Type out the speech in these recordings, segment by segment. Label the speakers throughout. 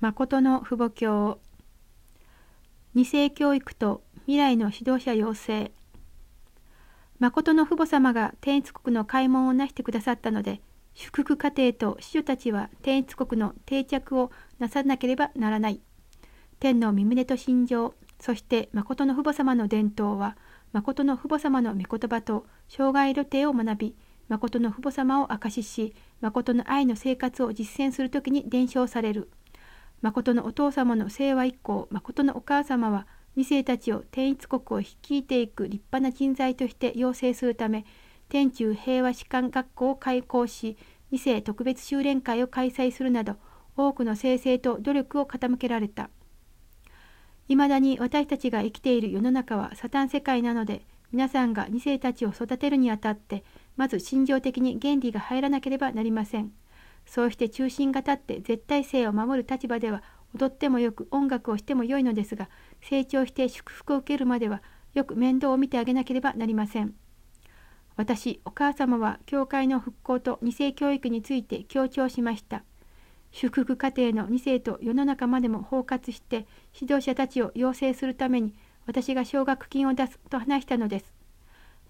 Speaker 1: 誠の父母教二世教育と未来の指導者養成誠の父母様が天一国の開門をなしてくださったので祝福家庭と子女たちは天一国の定着をなさなければならない。天の身旨と心情そして誠の父母様の伝統は誠の父母様の御言葉と障害露呈を学び誠の父母様を証しし誠の愛の生活を実践するときに伝承される。誠のお父様の清和以降誠のお母様は2世たちを天一国を率いていく立派な人材として養成するため天中平和士官学校を開校し2世特別修練会を開催するなど多くの生成と努力を傾けられたいまだに私たちが生きている世の中はサタン世界なので皆さんが2世たちを育てるにあたってまず心情的に原理が入らなければなりません。そうして中心が立って絶対性を守る立場では踊ってもよく音楽をしてもよいのですが成長して祝福を受けるまではよく面倒を見てあげなければなりません。私お母様は教会の復興と二世教育について強調しました。祝福家庭の二世と世の中までも包括して指導者たちを養成するために私が奨学金を出すと話したのです。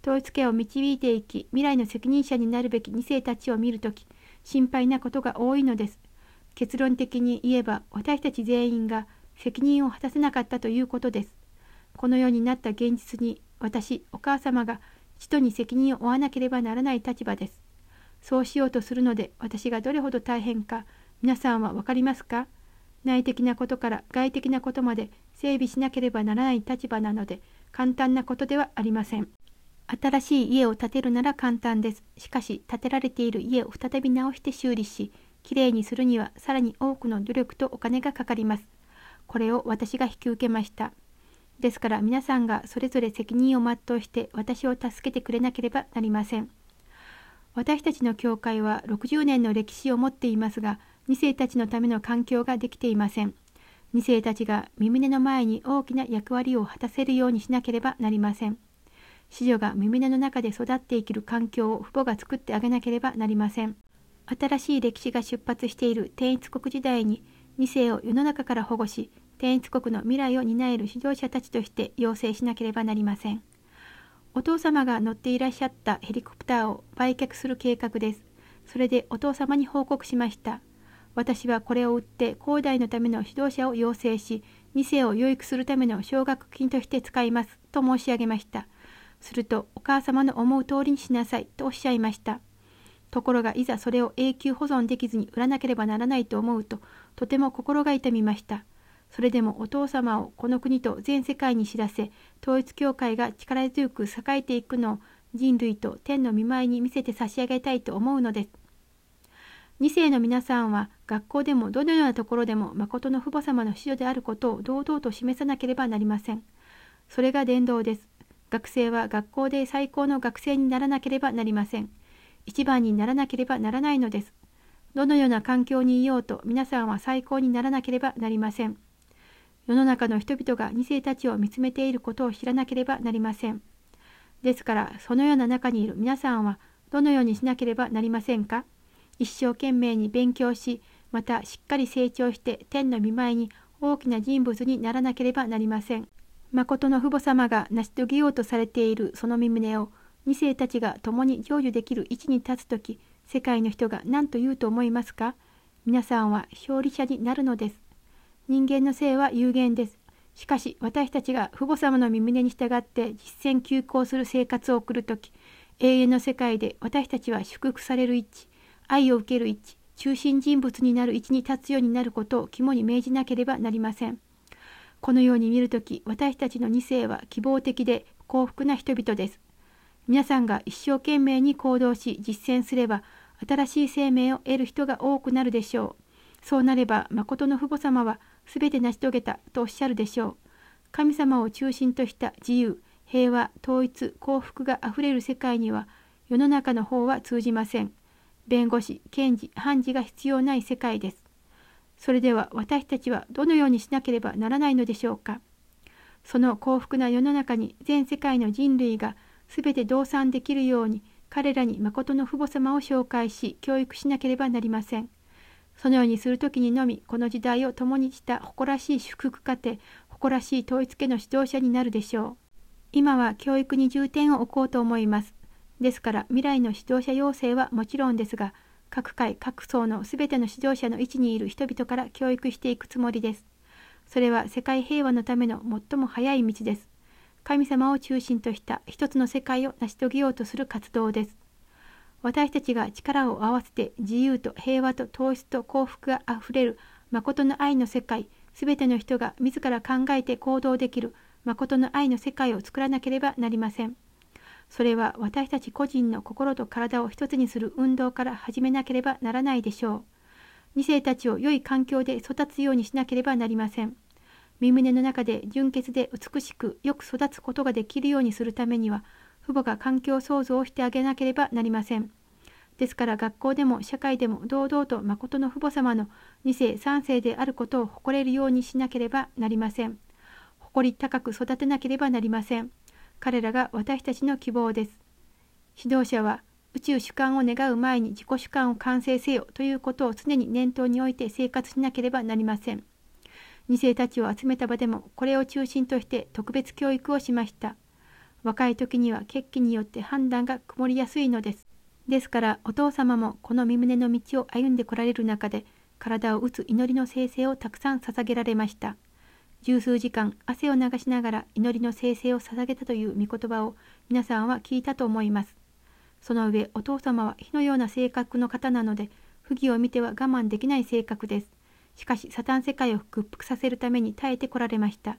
Speaker 1: 統一家を導いていき未来の責任者になるべき二世たちを見るとき心配なことが多いのです。結論的に言えば私たち全員が責任を果たせなかったということです。このようになった現実に私、お母様が使徒に責任を負わなければならない立場です。そうしようとするので私がどれほど大変か皆さんは分かりますか？内的なことから外的なことまで整備しなければならない立場なので簡単なことではありません。新しい家を建てるなら簡単です。しかし、建てられている家を再び直して修理し、きれいにするにはさらに多くの努力とお金がかかります。これを私が引き受けました。ですから皆さんがそれぞれ責任を全うして私を助けてくれなければなりません。私たちの教会は60年の歴史を持っていますが、2世たちのための環境ができていません。2世たちが身胸の前に大きな役割を果たせるようにしなければなりません。子女が耳の中で育って生きる環境を父母が作ってあげなければなりません。新しい歴史が出発している天一国時代に2世を世の中から保護し、天一国の未来を担える指導者たちとして養成しなければなりません。お父様が乗っていらっしゃったヘリコプターを売却する計画です。それでお父様に報告しました。私はこれを売って広大のための指導者を養成し、2世を養育するための奨学金として使いますと申し上げました。するとお母様の思う通りにしなさいとおっしゃいました。ところがいざそれを永久保存できずに売らなければならないと思うととても心が痛みました。それでもお父様をこの国と全世界に知らせ統一教会が力強く栄えていくのを人類と天の見舞いに見せて差し上げたいと思うのです。2世の皆さんは学校でもどのようなところでも誠の父母様の子女であることを堂々と示さなければなりません。それが伝道です。学生は学校で最高の学生にならなければなりません。一番にならなければならないのです。どのような環境にいようと皆さんは最高にならなければなりません。世の中の人々が2世たちを見つめていることを知らなければなりません。ですからそのような中にいる皆さんはどのようにしなければなりませんか一生懸命に勉強しまたしっかり成長して天の見舞いに大きな人物にならなければなりません。誠の父母様が成し遂げようとされているその身旨を二世たちが共に成就できる位置に立つ時世界の人が何と言うと思いますか？皆さんは勝利者になるのです。人間の性は有限です。しかし私たちが父母様の身旨に従って実践休校する生活を送る時永遠の世界で私たちは祝福される位置愛を受ける位置中心人物になる位置に立つようになることを肝に銘じなければなりません。このように見るとき、私たちの2世は希望的で幸福な人々です。皆さんが一生懸命に行動し実践すれば、新しい生命を得る人が多くなるでしょう。そうなれば、誠の父母様は全て成し遂げたとおっしゃるでしょう。神様を中心とした自由、平和、統一、幸福があふれる世界には、世の中の方は通じません。弁護士、検事、判事が必要ない世界です。それでは私たちはどのようにしなければならないのでしょうか。その幸福な世の中に全世界の人類が全て同参できるように彼らに誠の父母様を紹介し教育しなければなりません。そのようにする時にのみこの時代を共にした誇らしい祝福家庭誇らしい統一家の指導者になるでしょう。今は教育に重点を置こうと思います。ですから未来の指導者養成はもちろんですが各界各層のすべての指導者の位置にいる人々から教育していくつもりですそれは世界平和のための最も早い道です神様を中心とした一つの世界を成し遂げようとする活動です。私たちが力を合わせて自由と平和と統一と幸福があふれる誠の愛の世界、すべての人が自ら考えて行動できる誠の愛の世界を作らなければなりません。それは私たち個人の心と体を一つにする運動から始めなければならないでしょう。2世たちを良い環境で育つようにしなければなりません。身胸の中で純潔で美しくよく育つことができるようにするためには父母が環境創造をしてあげなければなりません。ですから学校でも社会でも堂々と誠の父母様の2世3世であることを誇れるようにしなければなりません。誇り高く育てなければなりません。彼らが私たちの希望です。指導者は宇宙主観を願う前に自己主観を完成せよということを常に念頭に置いて生活しなければなりません。2世たちを集めた場でもこれを中心として特別教育をしました。若い時には血気によって判断が曇りやすいのです。ですからお父様もこの身胸の道を歩んでこられる中で体を打つ祈りの生成をたくさん捧げられました。十数時間汗を流しながら祈りの生成を捧げたという御言葉を皆さんは聞いたと思います。その上お父様は火のような性格の方なので不義を見ては我慢できない性格です。しかし、サタン世界を屈服させるために耐えてこられました。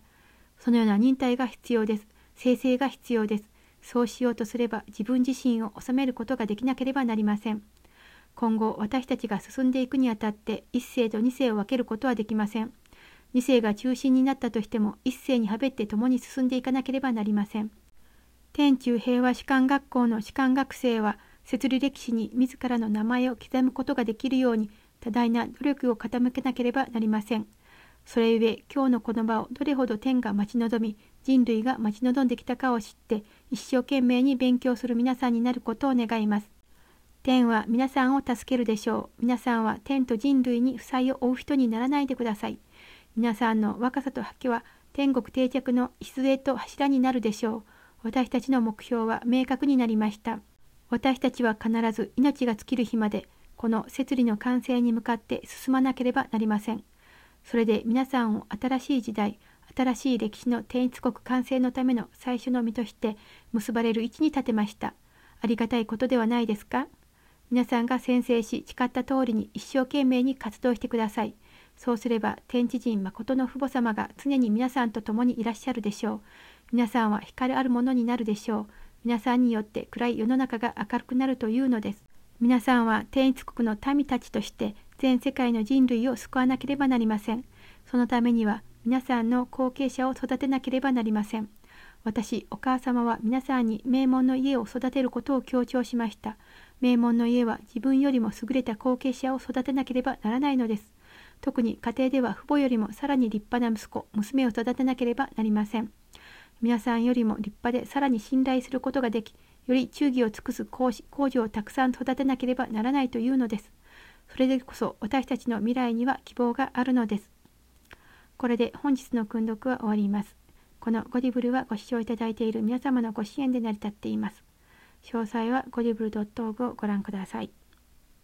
Speaker 1: そのような忍耐が必要です。生成が必要です。そうしようとすれば自分自身を治めることができなければなりません。今後、私たちが進んでいくにあたって一世と二世を分けることはできません。二世が中心になったとしても一世にはべって共に進んでいかなければなりません。天中平和士官学校の士官学生は設理歴史に自らの名前を刻むことができるように多大な努力を傾けなければなりません。それゆえ今日のこの場をどれほど天が待ち望み人類が待ち望んできたかを知って一生懸命に勉強する皆さんになることを願います。天は皆さんを助けるでしょう。皆さんは天と人類に負債を負う人にならないでください。皆さんの若さと発揮は天国定着の礎と柱になるでしょう。私たちの目標は明確になりました。私たちは必ず命が尽きる日までこの摂理の完成に向かって進まなければなりません。それで皆さんを新しい時代、新しい歴史の天一国完成のための最初の身として結ばれる位置に立てました。ありがたいことではないですか？皆さんが宣誓し誓った通りに一生懸命に活動してください。そうすれば天地人誠の父母様が常に皆さんと共にいらっしゃるでしょう。皆さんは光あるものになるでしょう。皆さんによって暗い世の中が明るくなるというのです。皆さんは天一国の民たちとして全世界の人類を救わなければなりません。そのためには皆さんの後継者を育てなければなりません。私、お母様は皆さんに名門の家を育てることを強調しました。名門の家は自分よりも優れた後継者を育てなければならないのです。特に家庭では父母よりもさらに立派な息子、娘を育てなければなりません。皆さんよりも立派でさらに信頼することができ、より忠義を尽くす工場をたくさん育てなければならないというのです。それでこそ私たちの未来には希望があるのです。これで本日の訓読は終わります。このゴディブルはご視聴いただいている皆様のご支援で成り立っています。詳細はゴディブル .org をご覧ください。